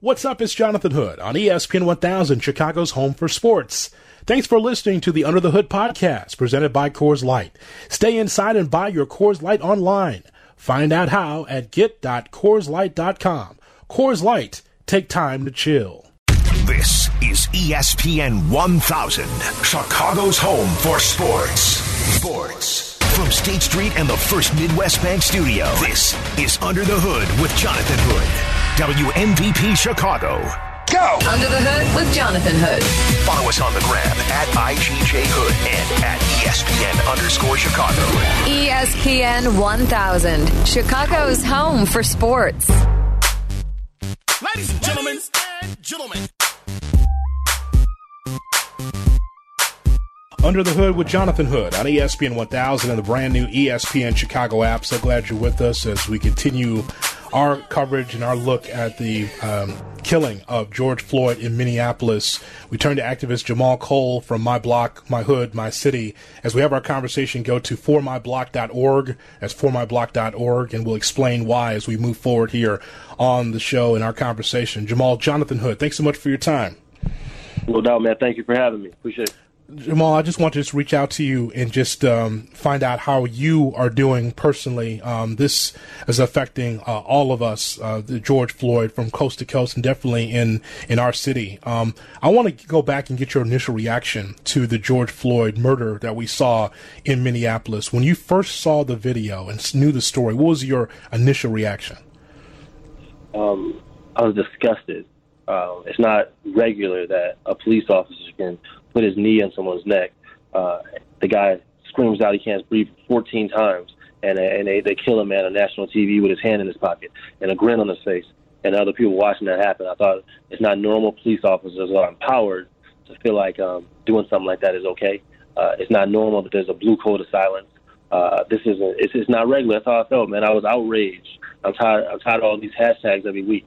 What's up? It's Jonathan Hood on ESPN 1000, Chicago's home for sports. Thanks for listening to the Under the Hood podcast presented by Coors Light. Stay inside and buy your Coors Light online. Find out how at get.coorslight.com. Coors Light, take time to chill. This is ESPN 1000, Chicago's home for sports. Sports. From State Street and the First Midwest Bank Studio, this is Under the Hood with Jonathan Hood. WMVP Chicago. Go! Under the Hood with Jonathan Hood. Follow us on the gram at IGJ Hood and at ESPN underscore Chicago. ESPN 1000, Chicago's home for sports. Ladies and gentlemen, Ladies and gentlemen. Under the Hood with Jonathan Hood on ESPN 1000 and the brand new ESPN Chicago app. So glad you're with us as we continue our coverage and our look at the um, killing of George Floyd in Minneapolis. We turn to activist Jamal Cole from My Block, My Hood, My City. As we have our conversation, go to formyblock.org. That's formyblock.org, and we'll explain why as we move forward here on the show and our conversation. Jamal, Jonathan Hood, thanks so much for your time. No doubt, man. Thank you for having me. Appreciate it. Jamal, I just want to just reach out to you and just um, find out how you are doing personally. Um, this is affecting uh, all of us, uh, the George Floyd, from coast to coast, and definitely in in our city. Um, I want to go back and get your initial reaction to the George Floyd murder that we saw in Minneapolis. When you first saw the video and knew the story, what was your initial reaction? Um, I was disgusted. Uh, it's not regular that a police officer can put his knee on someone's neck. Uh, the guy screams out he can't breathe 14 times, and and they they kill a man on national TV with his hand in his pocket and a grin on his face, and other people watching that happen. I thought it's not normal. Police officers are empowered to feel like um, doing something like that is okay. Uh, it's not normal that there's a blue code of silence. Uh, this isn't. It's, it's not regular. That's how I felt, man. I was outraged. I'm tired. I'm tired of all these hashtags every week.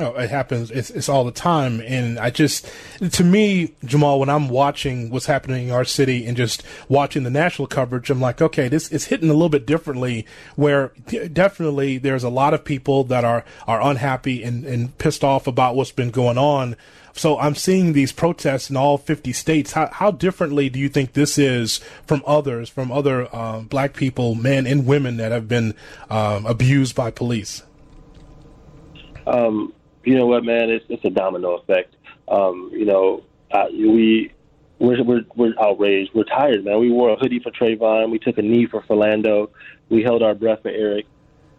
Oh, it happens. It's, it's all the time. And I just, to me, Jamal, when I'm watching what's happening in our city and just watching the national coverage, I'm like, okay, this is hitting a little bit differently where definitely there's a lot of people that are, are unhappy and, and pissed off about what's been going on. So I'm seeing these protests in all 50 states. How, how differently do you think this is from others, from other uh, black people, men and women that have been um, abused by police? Um, you know what, man? It's it's a domino effect. Um, you know, uh, we we're, we're we're outraged. We're tired, man. We wore a hoodie for Trayvon. We took a knee for Philando. We held our breath for Eric.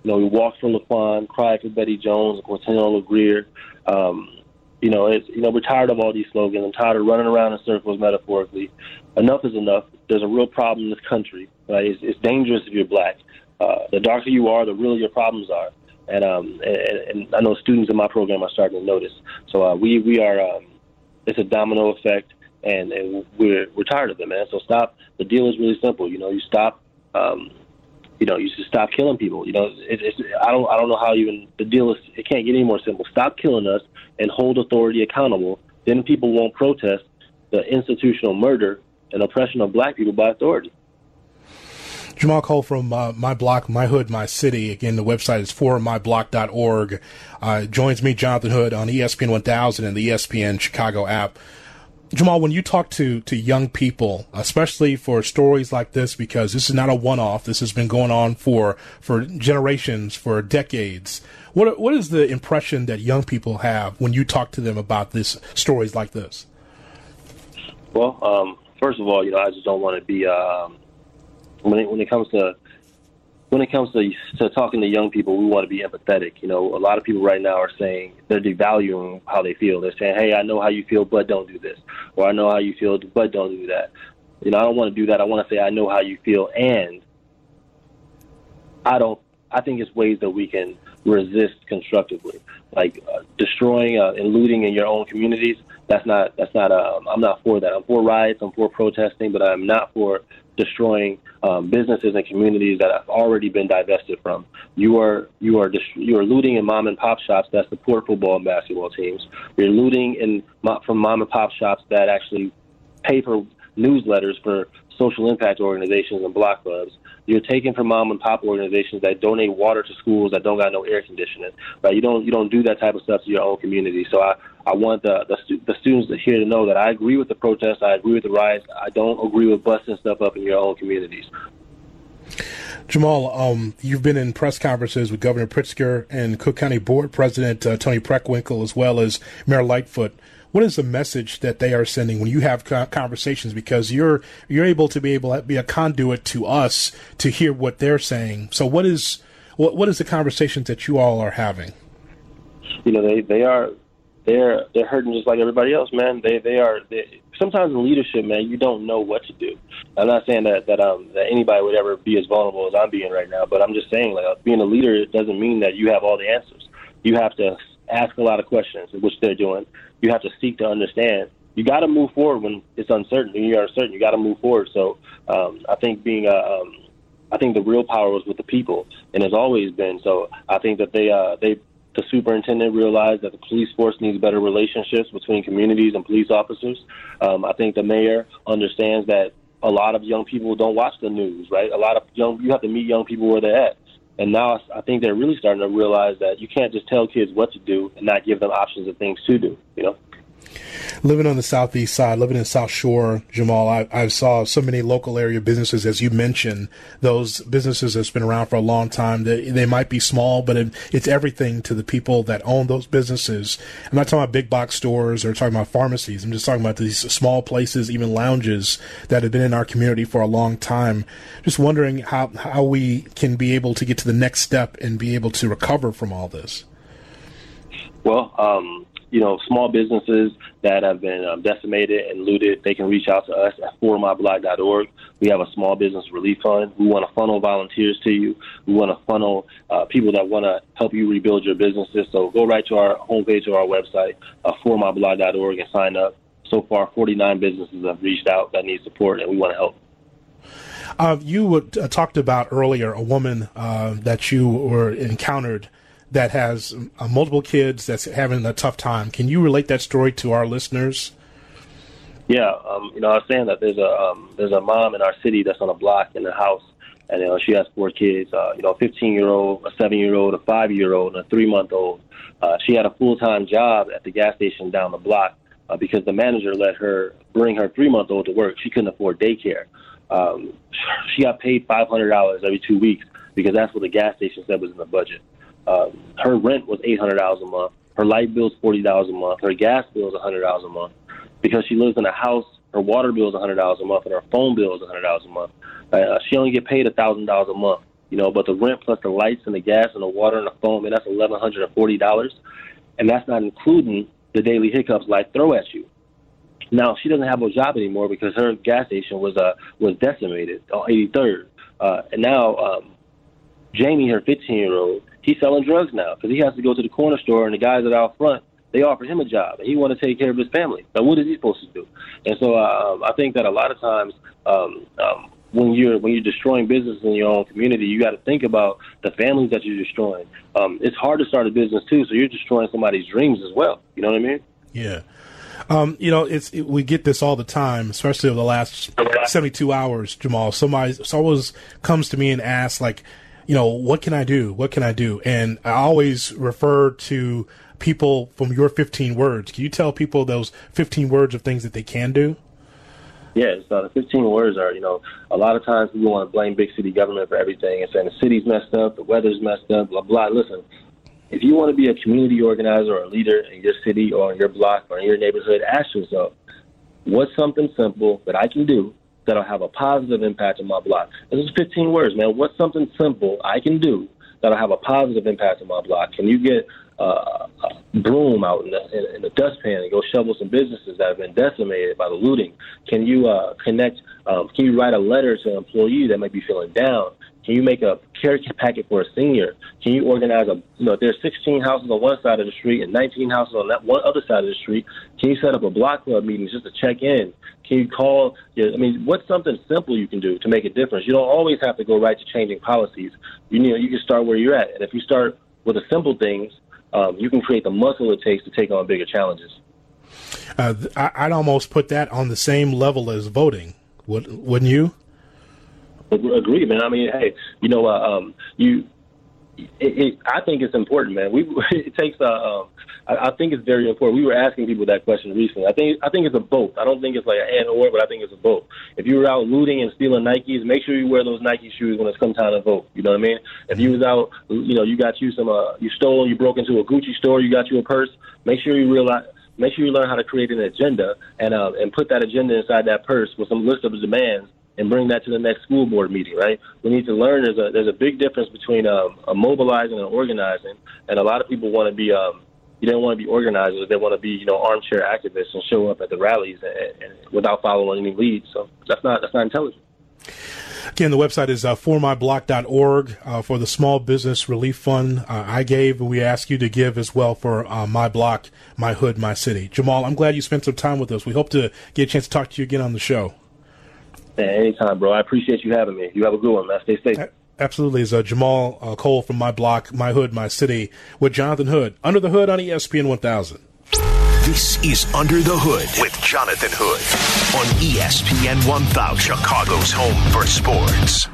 You know, we walked for Laquan, cried for Bettie Jones, Quintonio LeGrier. Um, you know, it's you know we're tired of all these slogans. I'm tired of running around in circles metaphorically. Enough is enough. There's a real problem in this country. Right? It's, it's dangerous if you're black. Uh, the darker you are, the realer your problems are and um and, and I know students in my program are starting to notice. So uh, we we are um, it's a domino effect, and, and we're we're tired of it, man. So stop. The deal is really simple. You know, you stop. Um, you know, you just stop killing people. You know, it, it's I don't I don't know how even the deal is. It can't get any more simple. Stop killing us and hold authority accountable. Then people won't protest the institutional murder and oppression of black people by authority. Jamal Cole from uh, My Block, My Hood, My City. Again, the website is formyblock.org. Uh, joins me, Jonathan Hood, on ESPN 1000 and the ESPN Chicago app. Jamal, when you talk to, to young people, especially for stories like this, because this is not a one off, this has been going on for, for generations, for decades. What, what is the impression that young people have when you talk to them about this stories like this? Well, um, first of all, you know, I just don't want to be um, when it, when it comes to when it comes to, to talking to young people, we want to be empathetic. You know, a lot of people right now are saying they're devaluing how they feel. They're saying, "Hey, I know how you feel, but don't do this," or "I know how you feel, but don't do that." You know, I don't want to do that. I want to say, "I know how you feel," and I don't. I think it's ways that we can resist constructively, like uh, destroying uh, and looting in your own communities. That's not. That's not. Uh, I'm not for that. I'm for riots. I'm for protesting, but I'm not for destroying um, businesses and communities that have already been divested from. You are you are dist- you are looting in mom and pop shops that support football and basketball teams. You're looting in from mom and pop shops that actually pay for newsletters for social impact organizations and block clubs. You're taking from mom and pop organizations that donate water to schools that don't got no air conditioning. Right? You don't you don't do that type of stuff to your own community. So I I want the the, the students here to know that I agree with the protests. I agree with the riots. I don't agree with busting stuff up in your own communities. Jamal, um, you've been in press conferences with Governor Pritzker and Cook County Board President uh, Toni Preckwinkle, as well as Mayor Lightfoot. What is the message that they are sending when you have conversations? Because you're you're able to be able to be a conduit to us to hear what they're saying. So, what is what what is the conversations that you all are having? You know, they they are they're they're hurting just like everybody else, man. They they are. They, sometimes in leadership, man, you don't know what to do. I'm not saying that that um that anybody would ever be as vulnerable as I'm being right now, but I'm just saying like being a leader it doesn't mean that you have all the answers. You have to ask a lot of questions, which they're doing. You have to seek to understand. You got to move forward when it's uncertain. When you're uncertain, you got to move forward. So um, I think being a um, I think the real power was with the people, and has always been. So I think that they uh, they the superintendent realized that the police force needs better relationships between communities and police officers. Um, I think the mayor understands that a lot of young people don't watch the news, right? A lot of young you have to meet young people where they're at. And now I think they're really starting to realize that you can't just tell kids what to do and not give them options of things to do, you know? Living on the southeast side, living in South Shore, Jamal, I, I saw so many local area businesses, as you mentioned, those businesses that's been around for a long time. They, they might be small, but it, it's everything to the people that own those businesses. I'm not talking about big box stores or talking about pharmacies. I'm just talking about these small places, even lounges that have been in our community for a long time. Just wondering how, how we can be able to get to the next step and be able to recover from all this. Well, um, you know, small businesses that have been um, decimated and looted, they can reach out to us at formyblock.org. We have a small business relief fund. We want to funnel volunteers to you. We want to funnel uh, people that want to help you rebuild your businesses. So go right to our homepage or our website, uh, formyblock.org, and sign up. So far, 49 businesses have reached out that need support, and we want to help. Uh, you uh, talked about earlier a woman uh, that you were encountered that has uh, multiple kids that's having a tough time. Can you relate that story to our listeners? Yeah, um, you know, I was saying that there's a um, there's a mom in our city that's on a block in the house, and you know, she has four kids. Uh, you know, a 15 year old, a seven year old, a five year old, and a three month old. Uh, she had a full time job at the gas station down the block uh, because the manager let her bring her three month old to work. She couldn't afford daycare. Um, she got paid five hundred dollars every two weeks because that's what the gas station said was in the budget. Uh, her rent was eight hundred dollars a month. Her light bill's forty dollars a month. Her gas bill is hundred dollars a month. Because she lives in a house, her water bill is hundred dollars a month, and her phone bill is hundred dollars a month. Uh, she only get paid thousand dollars a month. You know, but the rent plus the lights and the gas and the water and the phone, man, that's eleven hundred and forty dollars, and that's not including the daily hiccups life throw at you. Now she doesn't have a job anymore because her gas station was uh was decimated on 83rd, uh, and now um, Jamie, her 15 year old, he's selling drugs now because he has to go to the corner store and the guys that are out front they offer him a job and he want to take care of his family. But what is he supposed to do? And so uh, I think that a lot of times um, um, when you're when you're destroying business in your own community, you got to think about the families that you're destroying. Um, it's hard to start a business too, so you're destroying somebody's dreams as well. You know what I mean? Yeah. Um, you know, it's it, we get this all the time, especially over the last seventy-two hours. Jamal, somebody always comes to me and asks, like, you know, what can I do? What can I do? And I always refer to people from your 15 words. Can you tell people those 15 words of things that they can do? Yeah, uh, so the 15 words are, you know, a lot of times people want to blame big city government for everything and saying the city's messed up, the weather's messed up, blah, blah. Listen, if you want to be a community organizer or a leader in your city or in your block or in your neighborhood, ask yourself, what's something simple that I can do that'll have a positive impact on my block. This is 15 words, man. What's something simple I can do that'll have a positive impact on my block? Can you get uh, a broom out in the, in, in the dustpan and go shovel some businesses that have been decimated by the looting? Can you uh, connect? Um, can you write a letter to an employee that might be feeling down? Can you make a care packet for a senior? Can you organize a, you know, there's 16 houses on one side of the street and 19 houses on that one other side of the street, can you set up a block club meeting just to check in? Can you call, I mean, what's something simple you can do to make a difference? You don't always have to go right to changing policies. You know, you can start where you're at. And if you start with the simple things, um, you can create the muscle it takes to take on bigger challenges. Uh, I'd almost put that on the same level as voting wouldn't you? Agree, man. I mean, hey, you know, uh, um, you. It, it, I think it's important, man. We it takes. Uh, um, I, I think it's very important. We were asking people that question recently. I think I think it's a both. I don't think it's like an and or, but I think it's a both. If you were out looting and stealing Nikes, make sure you wear those Nike shoes when it's come time to vote. You know what I mean? If you was out, you know, you got you some, uh, you stole, you broke into a Gucci store, you got you a purse. Make sure you realize make sure you learn how to create an agenda and uh, and put that agenda inside that purse with some list of demands and bring that to the next school board meeting. Right? We need to learn there's a there's a big difference between um, mobilizing and organizing, and a lot of people want to be. Um, you don't want to be organizers; they want to be, you know, armchair activists and show up at the rallies and, and without following any leads. So that's not that's not intelligent. Again, the website is uh, formyblock.org uh, for the Small Business Relief Fund. Uh, I gave, and we ask you to give as well for uh, My Block, My Hood, My City. Jamal, I'm glad you spent some time with us. We hope to get a chance to talk to you again on the show. Man, anytime, bro. I appreciate you having me. You have a good one, man. Stay safe. Absolutely. Is uh, Jamal uh, Cole from My Block, My Hood, My City with Jonathan Hood. Under the Hood on ESPN 1000. This is Under the Hood with Jonathan Hood on ESPN 1000, Chicago's home for sports.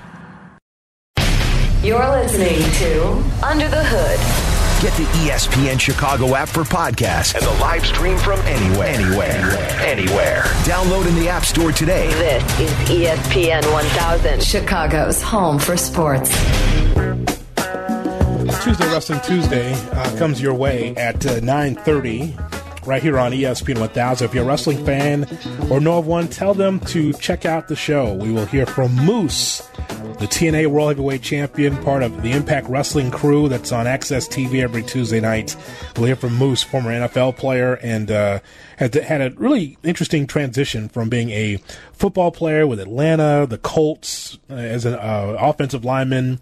You're listening to Under the Hood. Get the ESPN Chicago app for podcasts and the live stream from anywhere. Anywhere. Anywhere. Download in the App Store today. This is ESPN 1000, Chicago's home for sports. Tuesday Wrestling Tuesday uh, comes your way at uh, 9.30 right here on ESPN 1000. If you're a wrestling fan or know of one, tell them to check out the show. We will hear from Moose, the TNA World Heavyweight Champion, part of the Impact Wrestling crew that's on AXS TV every Tuesday night. We'll hear from Moose, former NFL player, and uh, had had a really interesting transition from being a football player with Atlanta, the Colts, uh, as an uh, offensive lineman,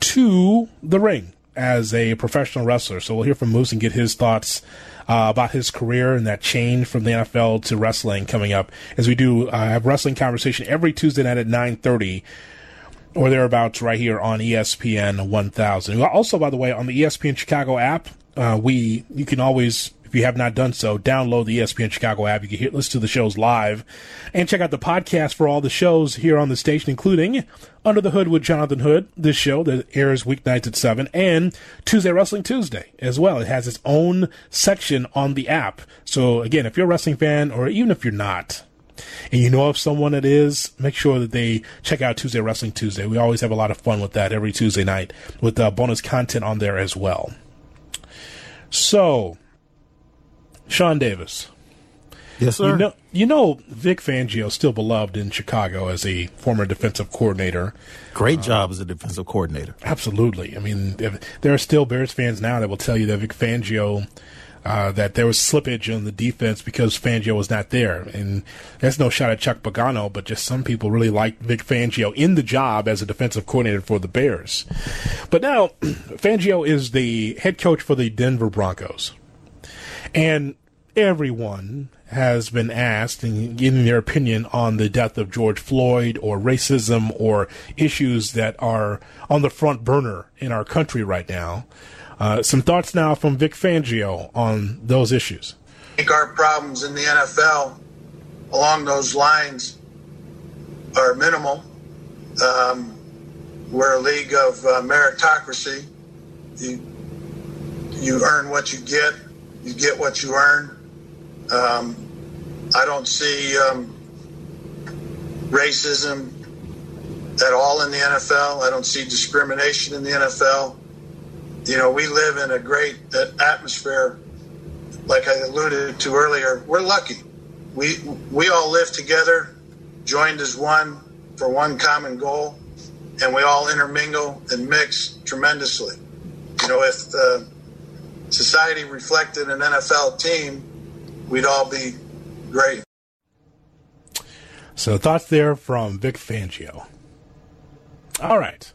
to the ring as a professional wrestler. So we'll hear from Moose and get his thoughts uh, about his career and that change from the NFL to wrestling coming up as we do uh, have wrestling conversation every Tuesday night at 9:30 or thereabouts right here on ESPN 1000. Also, by the way, on the ESPN Chicago app, uh, we you can always if you have not done so, download the ESPN Chicago app. You can hear, listen to the shows live and check out the podcast for all the shows here on the station, including Under the Hood with Jonathan Hood, this show that airs weeknights at 7, and Tuesday Wrestling Tuesday as well. It has its own section on the app. So, again, if you're a wrestling fan, or even if you're not, and you know of someone that is, make sure that they check out Tuesday Wrestling Tuesday. We always have a lot of fun with that every Tuesday night with uh, bonus content on there as well. So, Sean Davis. Yes, sir. You know, you know Vic Fangio still beloved in Chicago as a former defensive coordinator. Great job uh, as a defensive coordinator. Absolutely. I mean, there are still Bears fans now that will tell you that Vic Fangio. Uh, that there was slippage in the defense because Fangio was not there. And that's no shot at Chuck Pagano, but just some people really like Vic Fangio in the job as a defensive coordinator for the Bears. But now, Fangio is the head coach for the Denver Broncos. And everyone has been asked and their opinion on the death of George Floyd or racism or issues that are on the front burner in our country right now. Uh, some thoughts now from Vic Fangio on those issues. I think our problems in the NFL along those lines are minimal. Um, we're a league of uh, meritocracy. You, you earn what you get you get what you earn. Um, I don't see um, racism at all in the NFL. I don't see discrimination in the NFL. You know, we live in a great atmosphere, like I alluded to earlier. We're lucky. We we all live together, joined as one for one common goal, and we all intermingle and mix tremendously. You know, if the society reflected an NFL team, we'd all be great. So, thoughts there from Vic Fangio. All right.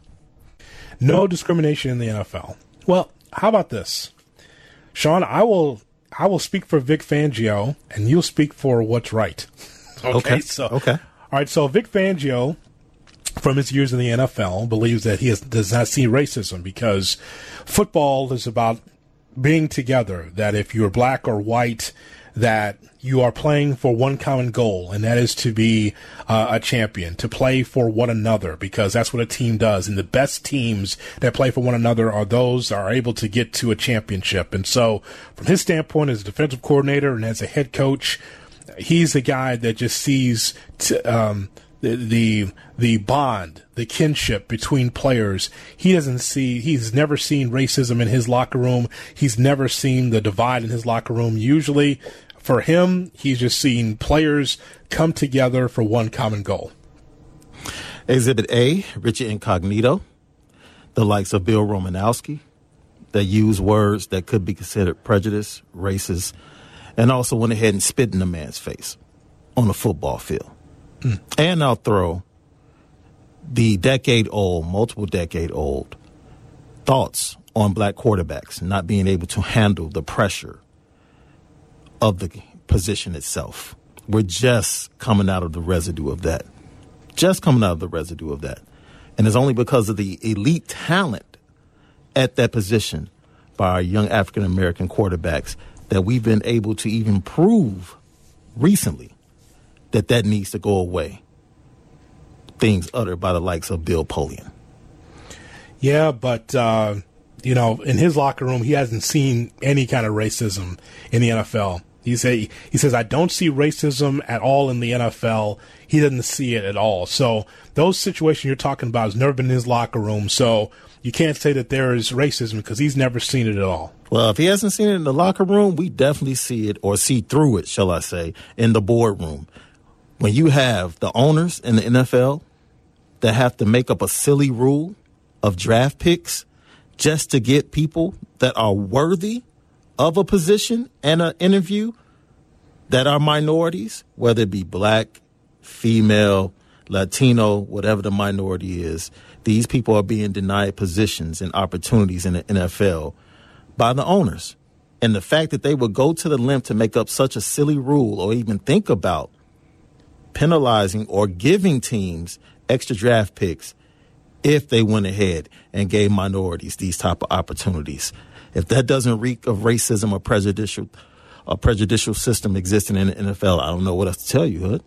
No discrimination in the NFL. Well, how about this? Sean, I will I will speak for Vic Fangio and you'll speak for what's right. Okay. okay. So Okay. All right, so Vic Fangio from his years in the NFL believes that he has, does not see racism because football is about being together, that if you're black or white, that you are playing for one common goal, and that is to be uh, a champion, to play for one another, because that's what a team does. And the best teams that play for one another are those that are able to get to a championship. And so, from his standpoint as a defensive coordinator and as a head coach, he's the guy that just sees t- um, the, the the bond, the kinship between players. He doesn't see. He's never seen racism in his locker room. He's never seen the divide in his locker room. Usually, for him, he's just seen players come together for one common goal. Exhibit A, Richie Incognito, the likes of Bill Romanowski, that use words that could be considered prejudice, racist, and also went ahead and spit in the man's face on a football field. And I'll throw the decade old, multiple decade old thoughts on black quarterbacks not being able to handle the pressure of the position itself. We're just coming out of the residue of that. Just coming out of the residue of that. And it's only because of the elite talent at that position by our young African American quarterbacks that we've been able to even prove recently that that needs to go away. Things uttered by the likes of Bill Polian. Yeah, but uh, you know, in his locker room, he hasn't seen any kind of racism in the NFL. He say he says I don't see racism at all in the NFL. He doesn't see it at all. So those situations you're talking about has never been in his locker room. So you can't say that there is racism because he's never seen it at all. Well, if he hasn't seen it in the locker room, we definitely see it or see through it, shall I say, in the boardroom when you have the owners in the NFL that have to make up a silly rule of draft picks just to get people that are worthy of a position and an interview that are minorities, whether it be black, female, Latino, whatever the minority is, these people are being denied positions and opportunities in the NFL by the owners. And the fact that they would go to the length to make up such a silly rule or even think about penalizing or giving teams extra draft picks if they went ahead and gave minorities these type of opportunities. If that doesn't reek of racism or prejudicial a prejudicial system existing in the NFL, I don't know what else to tell you, Hood.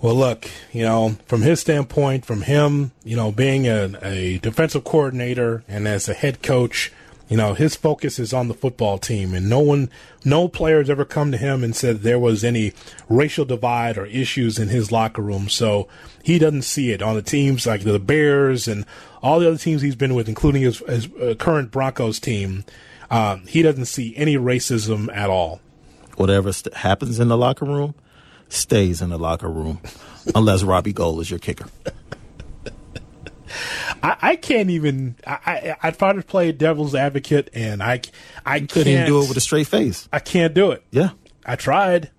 Well, look, you know, from his standpoint, from him, you know, being a, a defensive coordinator and as a head coach, you know, his focus is on the football team, and no one, no player has ever come to him and said there was any racial divide or issues in his locker room. So he doesn't see it on the teams like the Bears and all the other teams he's been with, including his, his uh, current Broncos team. Um, he doesn't see any racism at all. Whatever st- happens in the locker room stays in the locker room, unless Robbie Gould is your kicker. I, I can't even. I, I I tried to play devil's advocate, and I I couldn't even do it with a straight face. I can't do it. Yeah, I tried.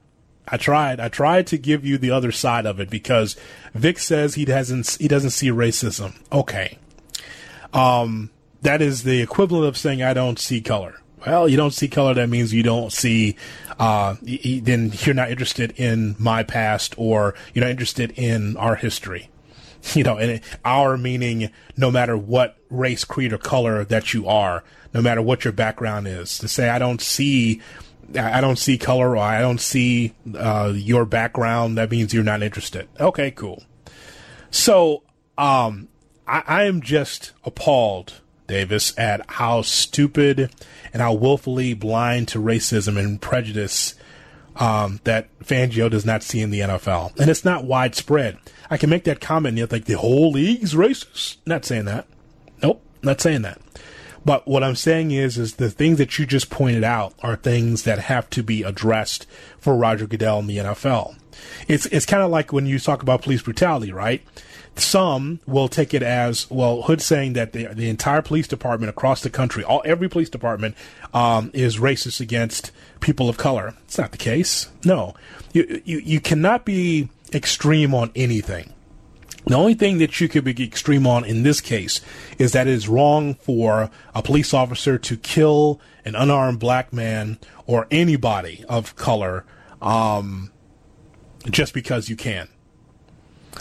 I tried. I tried to give you the other side of it because Vic says he doesn't he doesn't see racism. Okay, um, that is the equivalent of saying I don't see color. Well, you don't see color. That means you don't see. Uh, then you're not interested in my past, or you're not interested in our history. you know, and our meaning no matter what race, creed, or color that you are, no matter what your background is. To say I don't see, I don't see color, or I don't see uh, your background, that means you're not interested. Okay, cool. So, um, I, am just appalled, Davis, at how stupid and how willfully blind to racism and prejudice um, that Fangio does not see in the NFL, and it's not widespread. I can make that comment, yet like the whole league's racist. Not saying that. Nope, not saying that. But what I'm saying is, is the things that you just pointed out are things that have to be addressed for Roger Goodell in the NFL. It's it's kind of like when you talk about police brutality, right? Some will take it as well. Hood saying that the the entire police department across the country, all every police department, um, is racist against people of color. It's not the case. No, you you you cannot be extreme on anything. The only thing that you could be extreme on in this case is that it is wrong for a police officer to kill an unarmed black man or anybody of color um, just because you can.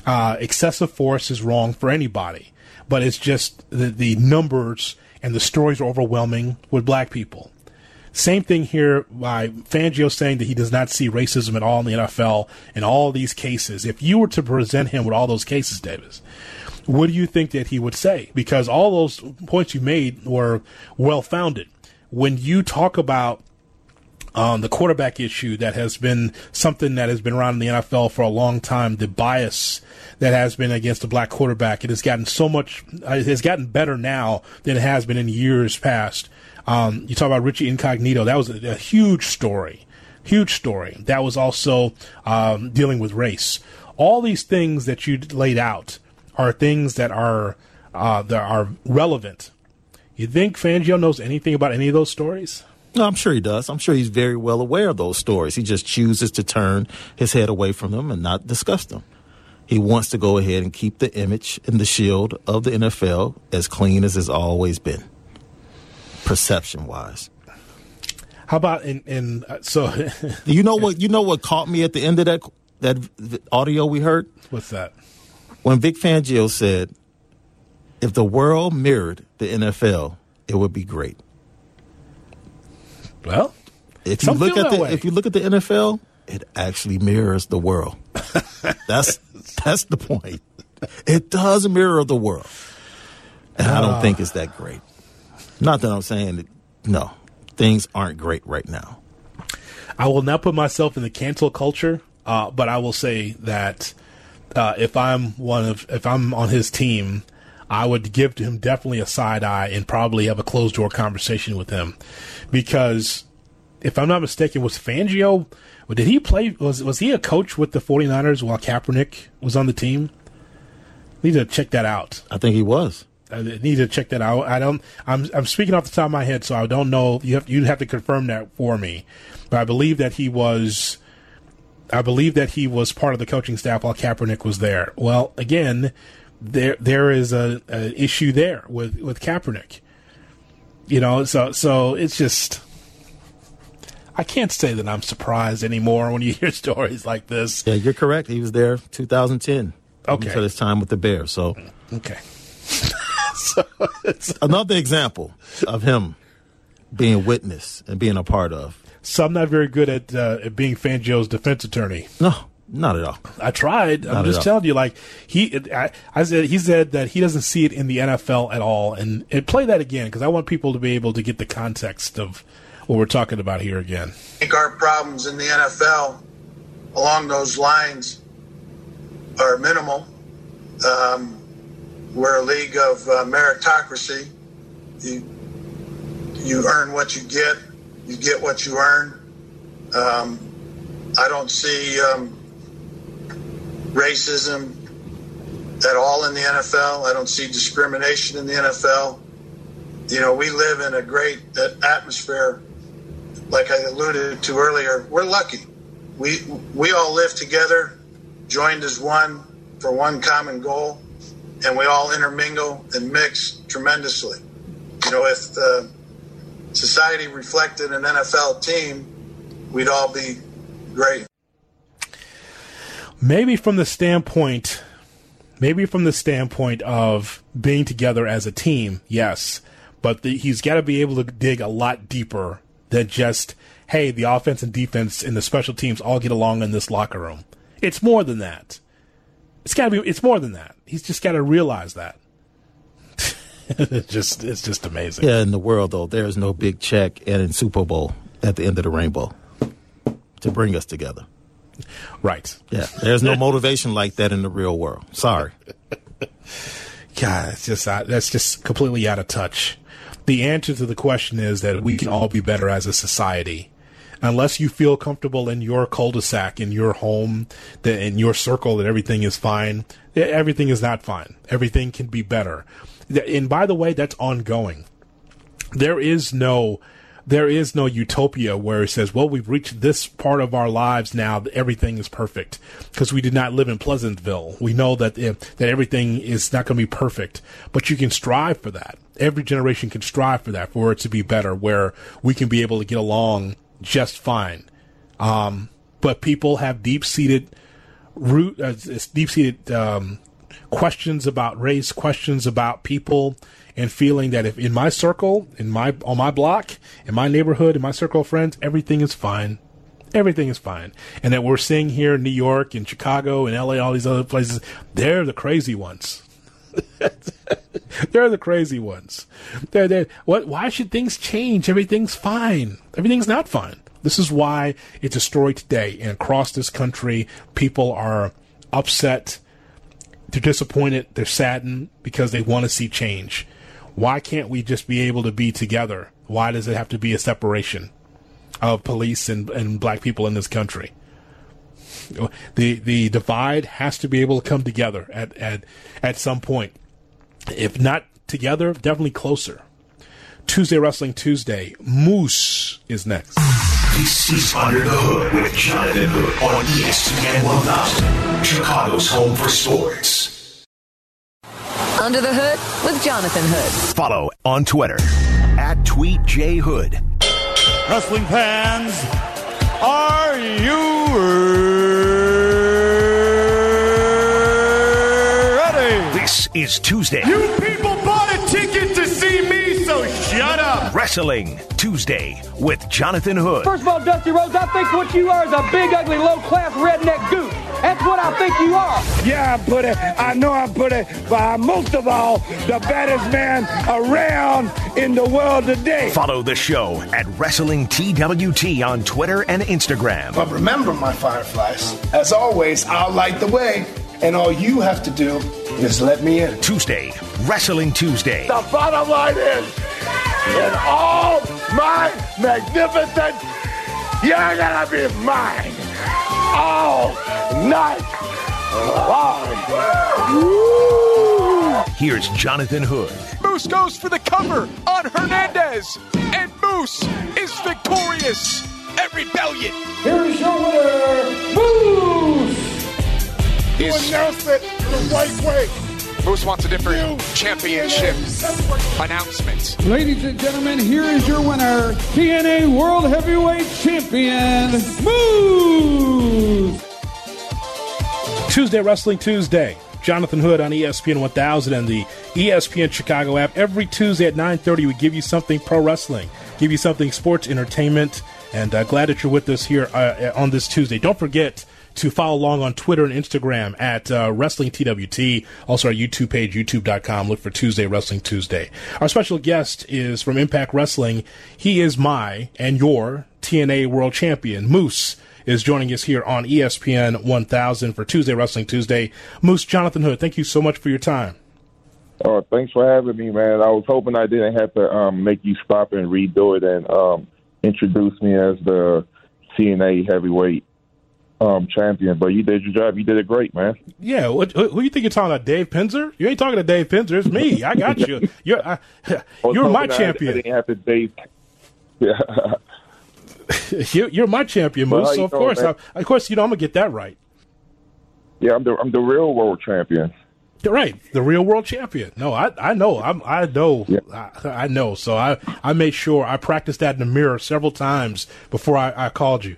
Uh, excessive force is wrong for anybody, but it's just the, the numbers and the stories are overwhelming with black people. Same thing here by Fangio saying that he does not see racism at all in the NFL in all these cases. If you were to present him with all those cases, Davis, what do you think that he would say? Because all those points you made were well founded. When you talk about um, the quarterback issue that has been something that has been around in the NFL for a long time. The bias that has been against the black quarterback. It has gotten so much. Uh, it has gotten better now than it has been in years past. Um, you talk about Richie Incognito. That was a, a huge story, huge story. That was also um, dealing with race. All these things that you laid out are things that are uh, that are relevant. You think Fangio knows anything about any of those stories? No, I'm sure he does. I'm sure he's very well aware of those stories. He just chooses to turn his head away from them and not discuss them. He wants to go ahead and keep the image and the shield of the NFL as clean as it's always been, perception wise. How about in in uh, so? you know what? You know what caught me at the end of that that audio we heard. What's that? When Vic Fangio said, "If the world mirrored the NFL, it would be great." Well, if you look at the way. if you look at the NFL, it actually mirrors the world. that's that's the point. It does mirror the world, and uh, I don't think it's that great. Not that I'm saying that, no, things aren't great right now. I will not put myself in the cancel culture, uh, but I will say that uh, if I'm one of if I'm on his team, I would give him definitely a side eye and probably have a closed door conversation with him because if I'm not mistaken, was Fangio, did he play, was, was he a coach with the 49ers while Kaepernick was on the team? Need to check that out. I think he was. I need to check that out. I don't. I'm I'm speaking off the top of my head, so I don't know. You have you have to confirm that for me. But I believe that he was. I believe that he was part of the coaching staff while Kaepernick was there. Well, again, there there is a, a issue there with with Kaepernick. You know, so so it's just I can't say that I'm surprised anymore when you hear stories like this. Yeah, you're correct. He was there 2010. Okay. For his time with the Bears. So Okay. so another example of him being witness and being a part of. So I'm not very good at, uh, at being Fangio's defense attorney. No, not at all. I tried. Not I'm just telling you, like he, I, I, said, he said that he doesn't see it in the NFL at all, and, and play that again because I want people to be able to get the context of what we're talking about here again. I think our problems in the NFL along those lines are minimal. Um, we're a league of uh, meritocracy. You you earn what you get. You get what you earn. Um, I don't see um, racism at all in the NFL. I don't see discrimination in the NFL. You know, we live in a great atmosphere, like I alluded to earlier. We're lucky. We we all live together, joined as one for one common goal, and we all intermingle and mix tremendously. You know, if the society reflected an NFL team, we'd all be great. Maybe from the standpoint maybe from the standpoint of being together as a team yes. But the, he's got to be able to dig a lot deeper than just hey the offense and defense and the special teams all get along in this locker room. It's more than that it's got to be it's more than that he's just got to realize that it's just it's just amazing yeah in the world though there's no big check and in super bowl at the end of the rainbow to bring us together Right. Yeah. There's no motivation like that in the real world. Sorry. God, it's just uh, that's just completely out of touch. The answer to the question is that we can all be better as a society. Unless you feel comfortable in your cul-de-sac, in your home, that in your circle, that everything is fine. Everything is not fine. Everything can be better. And by the way, that's ongoing. There is no there is no utopia where it says, well, we've reached this part of our lives now, everything is perfect. Because we did not live in Pleasantville. We know that, eh, that everything is not going to be perfect, but you can strive for that. Every generation can strive for that, for it to be better, where we can be able to get along just fine. Um, but people have deep seated root, uh, deep seated, um, questions about race, questions about people, and feeling that if in my circle, in my on my block, in my neighborhood, in my circle of friends, everything is fine. Everything is fine. And that we're seeing here in New York in Chicago in LA, all these other places, they're the crazy ones. they're the crazy ones. They're, they're, what, why should things change? Everything's fine. Everything's not fine. This is why it's a story today. And across this country, people are upset. They're disappointed. They're saddened because they want to see change. Why can't we just be able to be together? Why does it have to be a separation of police and, and black people in this country? The the divide has to be able to come together at, at at some point. If not together, definitely closer. Tuesday Wrestling Tuesday. Moose is next. This is Under the Hood with Jonathan Hood on ESPN 1000, Chicago's home for sports. Under the Hood with Jonathan Hood. Follow on Twitter at TweetJHood. Wrestling fans, are you This is Tuesday You people bought a ticket to see me, so shut up. Wrestling Tuesday with Jonathan Hood. First of all, Dusty Rhodes, I think what you are is a big, ugly, low-class redneck goose. That's what I think you are. Yeah, I'm put it. I know I'm put it, but I'm most of all the baddest man around in the world today. Follow the show at Wrestling TWT on Twitter and Instagram. But remember, my fireflies, as always, I'll light the way, and all you have to do is let me in. Tuesday, Wrestling Tuesday. The bottom line is, in all my magnificence, you're gonna be mine all night long. Woo! Here's Jonathan Hood. Moose goes for the cover on Hernandez, and Moose is victorious. Every rebellion. Here's your winner, Moose! You announced it the right way. Moose wants a different championship announcement. Ladies and gentlemen, here is your winner, TNA World Heavyweight Champion, Moose! Tuesday Wrestling Tuesday. Jonathan Hood on ESPN 1000 and the ESPN Chicago app. Every Tuesday at 9:30, we give you something pro wrestling, give you something sports entertainment, and uh, glad that you're with us here uh, on this Tuesday. Don't forget to follow along on Twitter and Instagram at uh, Wrestling TWT. Also, our YouTube page, youtube.com. Look for Tuesday Wrestling Tuesday. Our special guest is from Impact Wrestling. He is my and your TNA World Champion, Moose is joining us here on ESPN 1000 for Tuesday Wrestling Tuesday. Moose Jonathan Hood, thank you so much for your time. Oh, thanks for having me, man. I was hoping I didn't have to um, make you stop and redo it and um, introduce me as the TNA heavyweight um, champion, but you did your job. You did it great, man. Yeah, what, who who you think you're talking about? Dave Penzer? You ain't talking to Dave Penzer. It's me. I got you. You're I, you're my hoping I- I champion. didn't have to Dave. Yeah. you're, my champion, Moose. how So of course. I, of course, you know I'm gonna get that right. yeah, I'm the I'm the real world champion. You're right, the real world champion. No, I I know. I'm I know. I, I know. So I I made sure I practiced that in the mirror several times before I, I called you.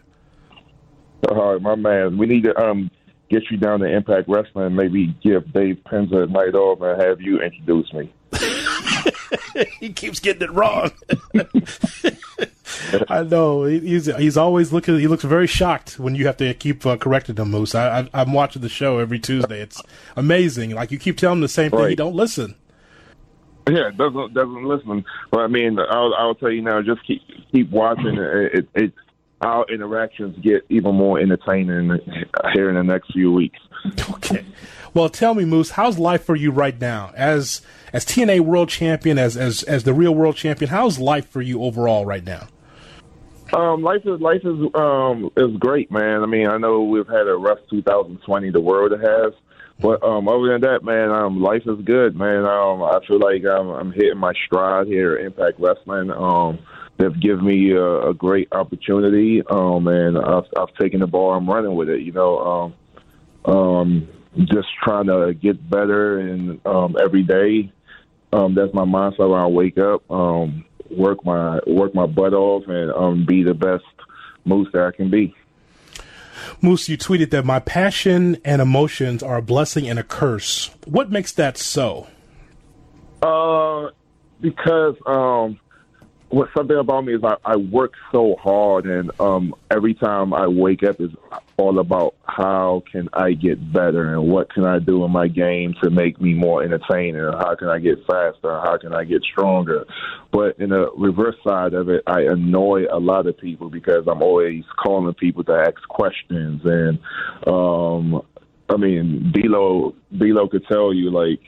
All right, my man. We need to um get you down to Impact Wrestling and maybe give Dave Penzer a night off and have you introduce me. he keeps getting it wrong. I know he's he's always looking. He looks very shocked when you have to keep uh, correcting him, Moose. I, I, I'm watching the show every Tuesday. It's amazing. Like you keep telling him the same thing, he don't listen. Yeah, doesn't doesn't listen. But I mean, I'll I'll tell you now. Just keep keep watching. It, it, it our interactions get even more entertaining here in the next few weeks. Okay. Well, tell me, Moose, how's life for you right now as as TNA World Champion, as as as the real World Champion? How's life for you overall right now? Um, life is life is um is great, man. I mean, I know we've had a rough 2020. The world has, but um, other than that, man, um, life is good, man. Um, I feel like I'm, I'm hitting my stride here at Impact Wrestling. Um, they've given me a, a great opportunity, um, and I've, I've taken the ball. I'm running with it. You know, um, um, just trying to get better and um, every day. Um, that's my mindset when I wake up. Um, work my work my butt off and um, be the best moose that I can be. Moose, you tweeted that my passion and emotions are a blessing and a curse. What makes that so? Uh, because um, what something about me is I, I work so hard, and um, every time I wake up is all about how can I get better and what can I do in my game to make me more entertaining, or how can I get faster, how can I get stronger. But in the reverse side of it, I annoy a lot of people because I'm always calling people to ask questions, and um, I mean, D'Lo, D'Lo could tell you like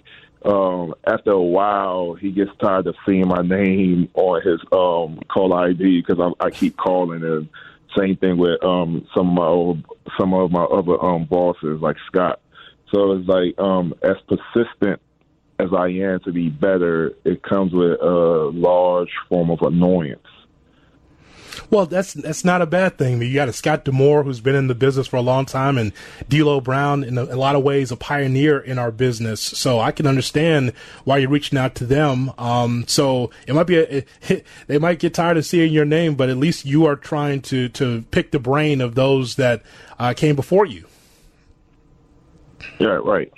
um, after a while, he gets tired of seeing my name on his um, call ID because I, I keep calling him. Same thing with um, some of my old, some of my other um, bosses, like Scott. So it's like um, as persistent as I am to be better, it comes with a large form of annoyance. Well, that's that's not a bad thing. You got a Scott D'Amore who's been in the business for a long time, and D'Lo Brown, in a, a, lot of ways, a pioneer in our business. So I can understand why you're reaching out to them. Um, so it might be a, it, they might get tired of seeing your name, but at least you are trying to to pick the brain of those that uh, came before you. Yeah, right.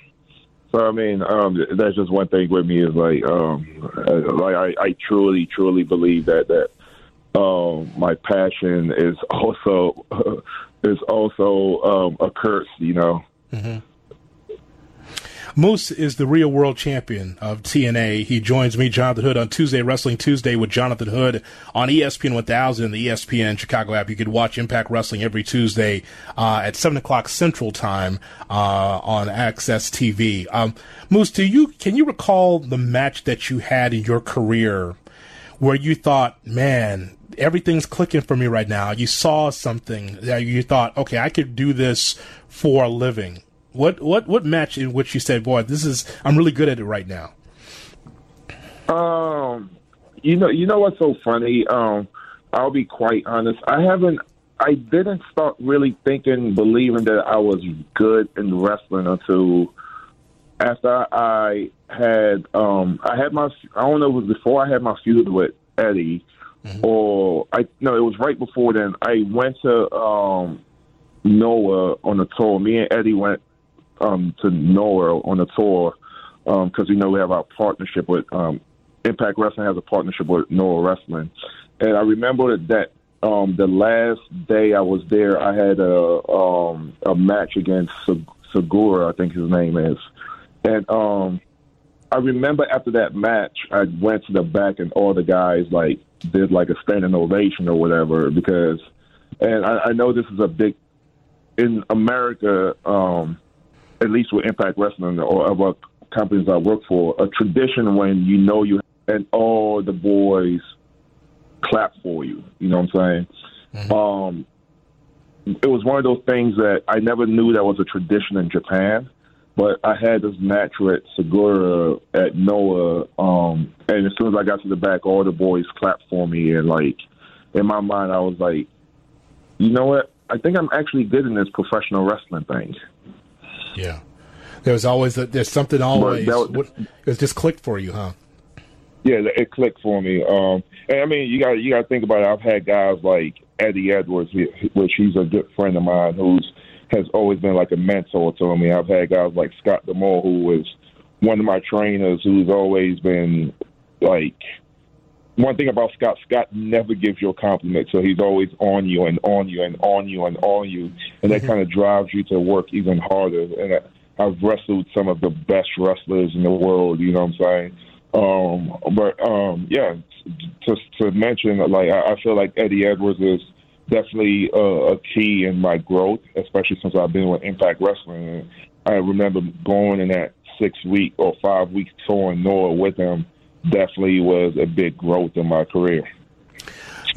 So I mean, um, that's just one thing with me is like, um, like I, I truly, truly believe that that um, my passion is also is also um, a curse. You know. Mm-hmm. Moose is the real world champion of TNA. He joins me, Jonathan Hood, on Tuesday Wrestling Tuesday with Jonathan Hood on ESPN 1000 and the ESPN Chicago app. You could watch Impact Wrestling every Tuesday uh, at 7 o'clock Central Time uh, on AXS TV. Um, Moose, do you can you recall the match that you had in your career where you thought, man, everything's clicking for me right now. You saw something that you thought, okay, I could do this for a living. What what what match in which you said, boy, this is I'm really good at it right now? Um, you know, you know what's so funny? Um, I'll be quite honest. I haven't. I didn't start really thinking, believing that I was good in wrestling until after I had um I had my I don't know it was before I had my feud with Eddie mm-hmm. or I no, it was right before then. I went to um, Noah on a tour. Me and Eddie went um, to Noah on a tour because um, you know we have our partnership with um, Impact Wrestling has a partnership with Noah Wrestling, and I remember that um, the last day I was there, I had a um, a match against Sugiura, I think his name is, and um, I remember after that match, I went to the back and all the guys like did like a standing ovation or whatever because, and I, I know this is a big in America, um, at least with Impact Wrestling or other companies I work for, a tradition when you know you and all the boys clap for you. You know what I'm saying? Mm-hmm. Um, it was one of those things that I never knew that was a tradition in Japan. But I had this match with Sugiura at Noah, um, and as soon as I got to the back, all the boys clapped for me, and like in my mind, I was like, you know what? I think I'm actually good in this professional wrestling thing. Yeah, there's always a, there's something always. Was, it just clicked for you, huh? Yeah, it clicked for me. Um, and I mean, you got you got to think about it. I've had guys like Eddie Edwards, which he's a good friend of mine, who's has always been like a mentor to me. I've had guys like Scott D'Amore, who was one of my trainers, who's always been like one thing about Scott, Scott never gives you a compliment, so he's always on you and on you and on you and on you, and that mm-hmm. kind of drives you to work even harder. And I, I've wrestled some of the best wrestlers in the world, you know what I'm saying? Um, but um, yeah, just to mention, like I, I feel like Eddie Edwards is definitely uh, a key in my growth, especially since I've been with Impact Wrestling. And I remember going in that six week or five week tour in Noah with him definitely was a big growth in my career.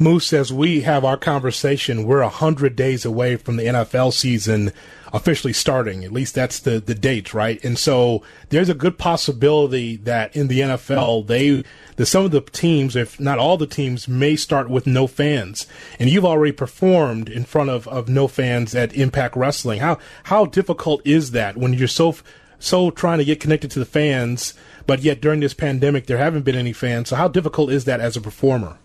Moose, as we have our conversation, we're 100 days away from the NFL season officially starting. At least that's the, the date, right? And so there's a good possibility that in the NFL, they, that some of the teams, if not all the teams, may start with no fans. And you've already performed in front of, of no fans at Impact Wrestling. How, how difficult is that when you're so, so trying to get connected to the fans, but yet during this pandemic, there haven't been any fans. So how difficult is that as a performer?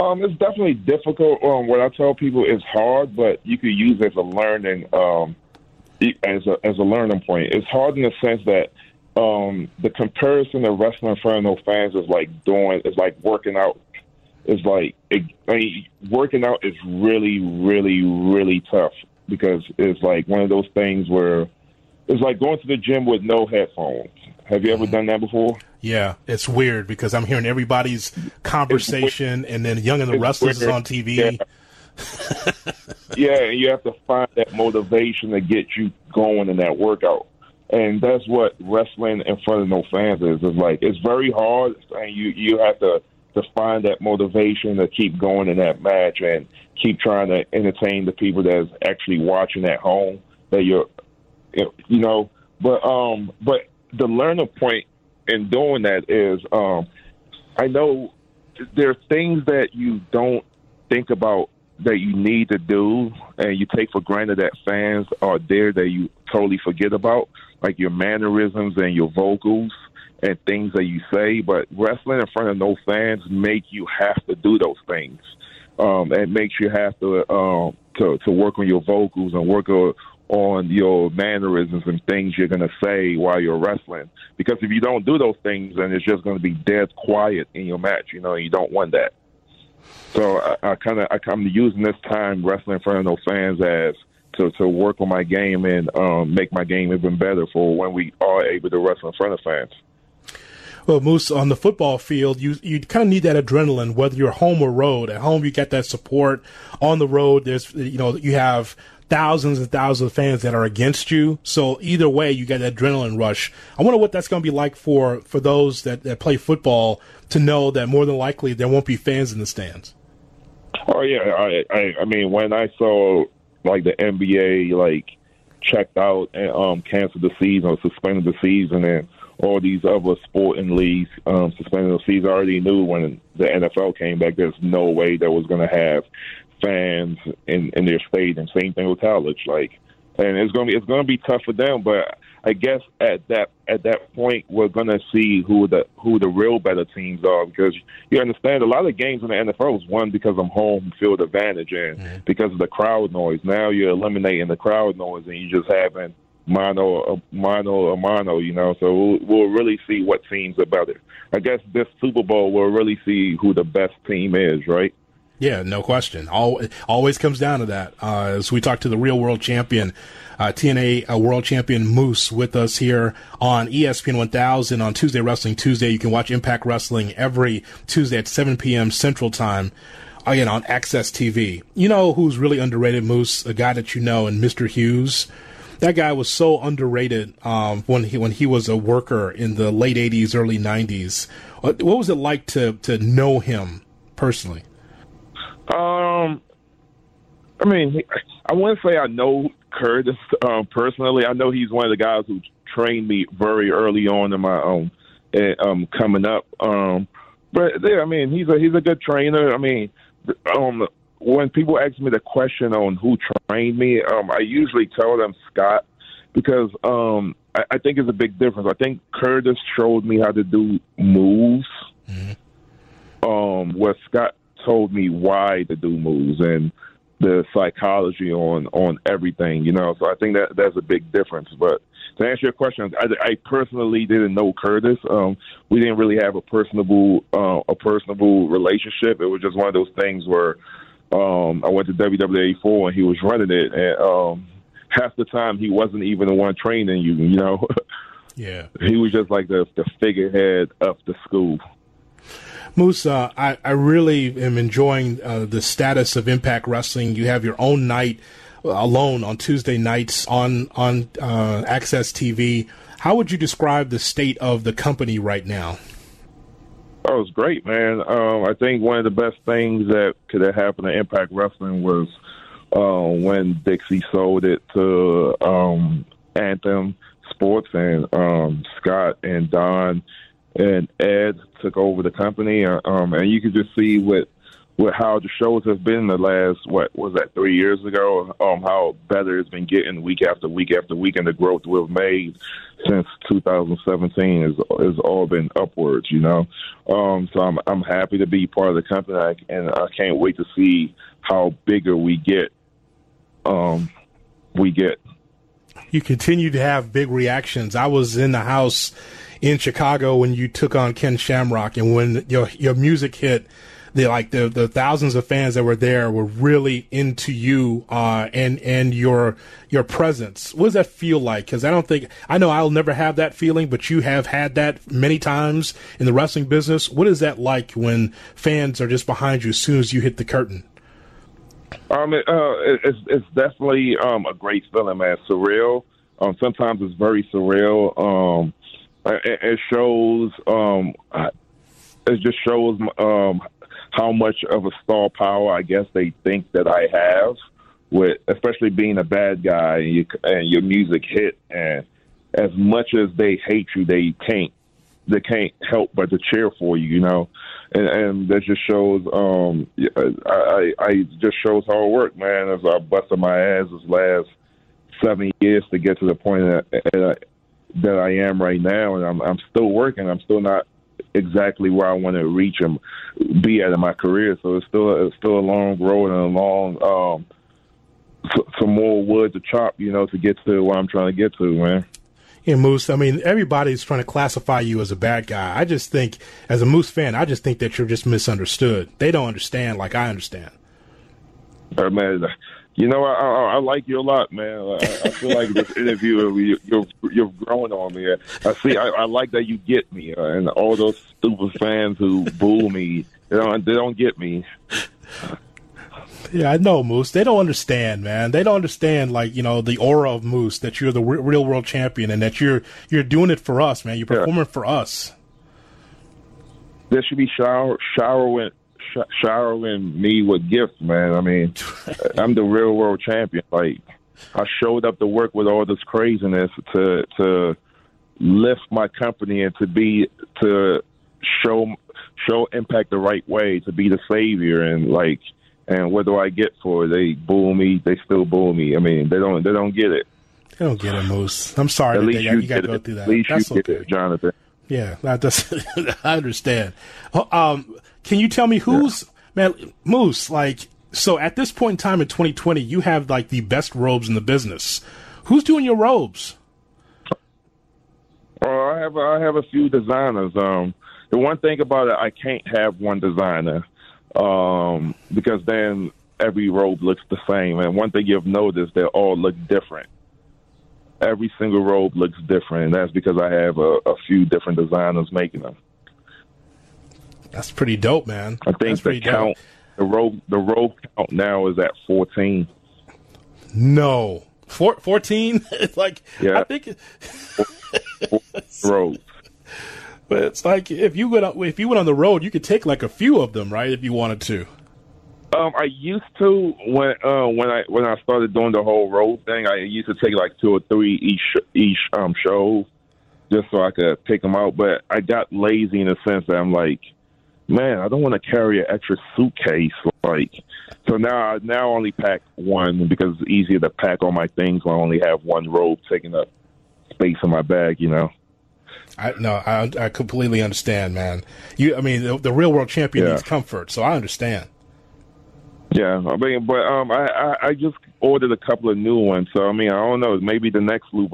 Um, it's definitely difficult. Um, what I tell people is hard, but you could use it as a learning, um, as a as a learning point. It's hard in the sense that um, the comparison of wrestling in front of no fans is like doing is like working out. It's like it, I mean, working out is really, really, really tough because it's like one of those things where it's like going to the gym with no headphones. Have you ever done that before? Yeah, it's weird because I'm hearing everybody's conversation, and then Young and the Restless is on TV. Yeah. yeah, and you have to find that motivation to get you going in that workout. And that's what wrestling in front of no fans is. It's like it's very hard, and you you have to to find that motivation to keep going in that match and keep trying to entertain the people that's actually watching at home. That you're, you know, but um, but the learning point in doing that is, um, I know there are things that you don't think about that you need to do and you take for granted that fans are there that you totally forget about, like your mannerisms and your vocals and things that you say. But wrestling in front of no fans make you have to do those things. Um, it makes you have to um, to to work on your vocals and work on on your mannerisms and things you're going to say while you're wrestling. Because if you don't do those things, then it's just going to be dead quiet in your match. You know, you don't want that. So I, I kind of I, I'm using this time wrestling in front of those fans as to to work on my game and um, make my game even better for when we are able to wrestle in front of fans. Well, Moose, on the football field, you you kind of need that adrenaline, whether you're home or road. At home, you get that support. On the road, there's you know you have thousands and thousands of fans that are against you. So either way, you get adrenaline rush. I wonder what that's going to be like for, for those that, that play football to know that more than likely there won't be fans in the stands. Oh yeah, I I, I mean when I saw like the NBA like checked out and um canceled the season or suspended the season and all these other sporting leagues um suspended the season, I already knew when the NFL came back there's no way that was gonna have fans in in their and Same thing with college, like, and it's gonna be it's gonna be tough for them. But I guess at that at that point, we're gonna see who the who the real better teams are because you understand a lot of games in the NFL is won because of home field advantage and mm-hmm. because of the crowd noise. Now you're eliminating the crowd noise and you just having mono mono a mono you know so we'll, we'll really see what teams are better i guess this super bowl we'll really see who the best team is right yeah, no question. All, always comes down to that. Uh, as we talk to the real world champion, uh, TNA uh, world champion Moose with us here on ESPN 1000 on Tuesday Wrestling Tuesday. You can watch Impact Wrestling every Tuesday at 7 p.m. Central Time. Again, on AXS TV. You know who's really underrated, Moose? A guy that you know, and Mr. Hughes. That guy was so underrated um, when he when he was a worker in the late '80s, early '90s. What, what was it like to to know him personally? Um, I mean, I wouldn't say I know Curtis um, personally. I know he's one of the guys who trained me very early on in my own um, coming up. Um, but yeah, I mean, he's a he's a good trainer. I mean, um, when people ask me the question on who trained me, um, I usually tell them Scott because um, I, I think it's a big difference. I think Curtis showed me how to do moves. Mm-hmm. Um, where Scott told me why to do moves and the psychology on on everything, you know. So I think that that's a big difference. But to answer your question, I, I personally didn't know Curtis. Um, we didn't really have a personable uh, a personable relationship. It was just one of those things where um, I went to WWA4 and he was running it, and um, half the time he wasn't even the one training you. You know. Yeah. he was just like the the figurehead of the school. Musa, I, I really am enjoying uh, the status of Impact Wrestling. You have your own night uh, alone on Tuesday nights on on uh, AXS TV. How would you describe the state of the company right now? Oh, it's great, man. Um, I think one of the best things that could have happened to Impact Wrestling was uh, when Dixie sold it to um, Anthem Sports and um, Scott and Don and Ed took over the company, uh, um, and you could just see with with how the shows have been the last what was that three years ago? Um, how better it's been getting week after week after week, and the growth we've made since 2017 has has all been upwards. You know, um, so I'm I'm happy to be part of the company, and I can't wait to see how bigger we get. Um, we get. You continue to have big reactions. I was in the house in Chicago when you took on Ken Shamrock, and when your your music hit the like the the thousands of fans that were there were really into you uh, and and your your presence. What does that feel like? Because I don't think I know I'll never have that feeling, but you have had that many times in the wrestling business. What is that like when fans are just behind you as soon as you hit the curtain? Um, it, uh, it's it's definitely um a great feeling, man. Surreal. Um, sometimes it's very surreal. Um, it, it shows um, it just shows um how much of a star power I guess they think that I have with especially being a bad guy and, you, and your music hit and as much as they hate you they can't they can't help but to cheer for you you know? And, and that just shows um I, I I just shows how it worked man as I busted my ass this last seven years to get to the point that that I am right now and I'm I'm still working I'm still not exactly where I want to reach and be at in my career. So it's still it's still a long road and a long um, some more wood to chop, you know, to get to where I'm trying to get to, man. Yeah, Moose. I mean, everybody's trying to classify you as a bad guy. I just think, as a Moose fan, I just think that you're just misunderstood. They don't understand like I understand. Uh, man, you know, I, I, I like you a lot, man. I, I feel like this interview, you, you're you're growing on me. I see. I, I like that you get me, uh, and all those stupid fans who boo me, they don't they don't get me. Yeah, I know, Moose. They don't understand, man. They don't understand, like you know, the aura of Moose that you're the real world champion and that you're you're doing it for us, man. You're performing yeah. for us. There should be shower showering sh- showering me with gifts, man. I mean, I'm the real world champion. Like, I showed up to work with all this craziness to to lift my company and to be to show show impact the right way to be the savior and like and what do I get for it? They boo me, they still boo me. I mean, they don't they don't get it. They don't get it, Moose. I'm sorry. At least they, you, you got to go through that. At least That's you okay. get it, Jonathan. Yeah, that does. I understand. Um, can you tell me who's yeah. man Moose? Like, so at this point in time in 2020, you have like the best robes in the business. Who's doing your robes? Oh, I have I have a few designers. Um, the one thing about it, I can't have one designer um, because then every robe looks the same. And one thing you've noticed, they all look different. Every single robe looks different, and that's because I have a, a few different designers making them. That's pretty dope, man. I think the count, dope. the robe, the robe count now is at fourteen. No, Four, 14? it's like yeah. I think robes. But it's like if you went on, if you went on the road, you could take like a few of them, right? If you wanted to. Um, I used to when uh, when I when I started doing the whole road thing. I used to take like two or three each each um show, just so I could pick them out. But I got lazy in the sense that I'm like, man, I don't want to carry an extra suitcase. Like, so now I now only pack one because it's easier to pack all my things when I only have one robe taking up space in my bag. You know. I no, I I completely understand, man. You, I mean, the, the real world champion Yeah. needs comfort, so I understand. Yeah, I mean, but um, I, I I just ordered a couple of new ones, so I mean, I don't know. Maybe the next loop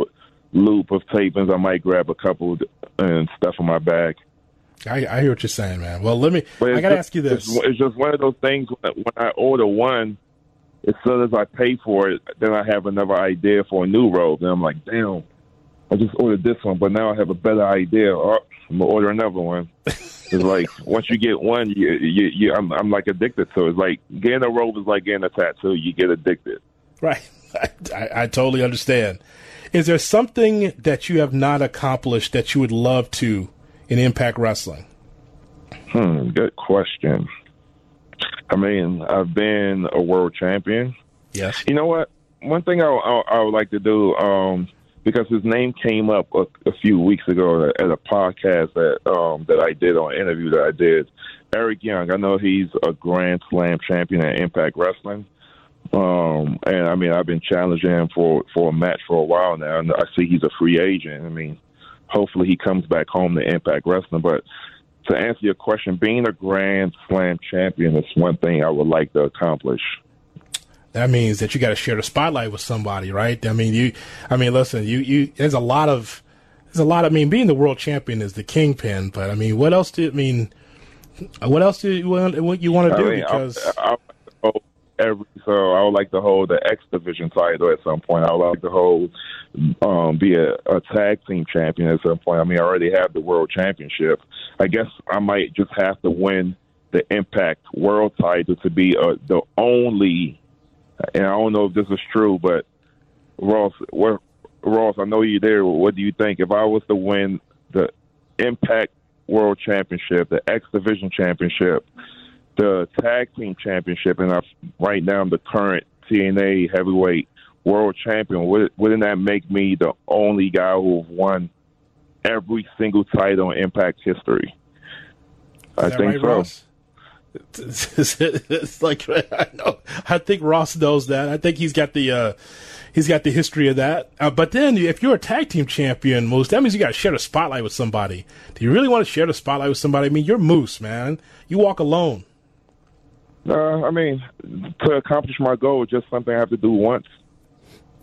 loop of tapings, I might grab a couple and stuff in my bag. I, I hear what you're saying, man. Well, let me. I got to just- ask you this. It's, it's just one of those things when when I order one, as soon as I pay for it, then I have another idea for a new robe, and I'm like, damn, I just ordered this one, but now I have a better idea. Oh, I'm gonna order another one. it's like once you get one, you, you, you I'm, I'm like addicted to it. It's like getting a robe is like getting a tattoo. You get addicted. Right. I, I, I totally understand. Is there something that you have not accomplished that you would love to in Impact Wrestling? Hmm, good question. I mean, I've been a world champion. Yes. You know what? One thing I, I, I would like to do, um, because his name came up a, a few weeks ago at a podcast that um, that I did on an interview that I did. Eric Young, I know he's a Grand Slam champion at Impact Wrestling. Um, and I mean, I've been challenging him for for a match for a while now, and I see he's a free agent. I mean, hopefully he comes back home to Impact Wrestling. But to answer your question, being a Grand Slam champion is one thing I would like to accomplish. That means that you got to share the spotlight with somebody, right? I mean, you. I mean, listen, you. You. There's a lot of. There's a lot. Of, I mean, being the world champion is the kingpin, but I mean, what else do I mean? What else do you want? What you want to do? I mean, because I, I, oh, every so I would like to hold the X Division title at some point. I would like to hold, um, be a, a tag team champion at some point. I mean, I already have the world championship. I guess I might just have to win the Impact World title to be uh, the only. And I don't know if this is true, but Ross, Ross, I know you're there. What do you think if I was to win the Impact World Championship, the X Division Championship? The tag team championship, and I'm right now I'm the current TNA heavyweight world champion. Wouldn't that make me the only guy who won every single title in Impact history? I think right, so. Ross? it's like I know. I think Ross knows that. I think he's got the uh, he's got the history of that. Uh, but then, if you're a tag team champion, Moose, that means you got to share the spotlight with somebody. Do you really want to share the spotlight with somebody? I mean, you're Moose, man. You walk alone. Uh, I mean, to accomplish my goal, just something I have to do once.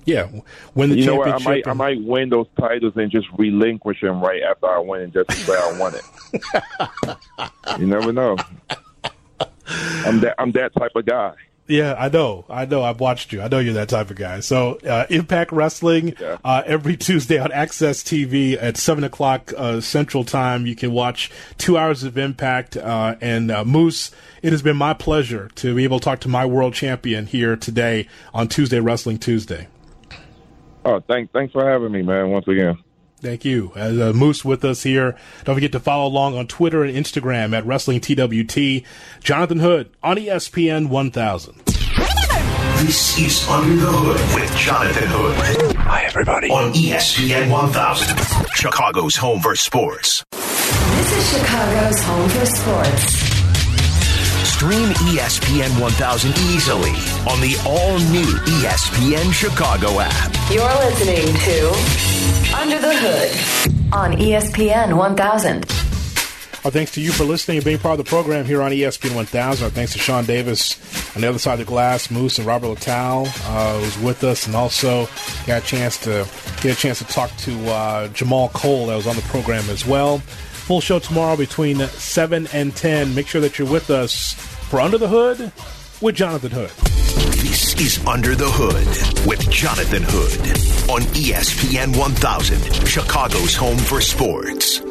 Yeah, win the you know what? I championship. might, I might win those titles and just relinquish them right after I win, just to say I won it. you never know. I'm that. I'm that type of guy. Yeah, I know. I know. I've watched you. I know you're that type of guy. So, uh, Impact Wrestling uh, every Tuesday on AXS TV at seven o'clock uh, Central Time. You can watch two hours of Impact. Uh, and uh, Moose, it has been my pleasure to be able to talk to my world champion here today on Tuesday Wrestling Tuesday. Oh, thanks. Thanks for having me, man. Once again. Thank you. As uh, Moose with us here. Don't forget to follow along on Twitter and Instagram at Wrestling TWT. Jonathan Hood on ESPN 1000. This is Under the Hood with Jonathan Hood. Hi, everybody. On ESPN 1000, Chicago's home for sports. This is Chicago's home for sports. Stream ESPN 1000 easily on the all new ESPN Chicago app. You're listening to Under the Hood on ESPN 1000. Our thanks to you for listening and being part of the program here on ESPN 1000. Our thanks to Sean Davis on the other side of the glass, Moose and Robert Littell uh, was with us, and also got a chance to get a chance to talk to uh, Jamal Cole that was on the program as well. Full show tomorrow between seven and ten. Make sure that you're with us for Under the Hood with Jonathan Hood. This is Under the Hood with Jonathan Hood on ESPN 1000, Chicago's home for sports.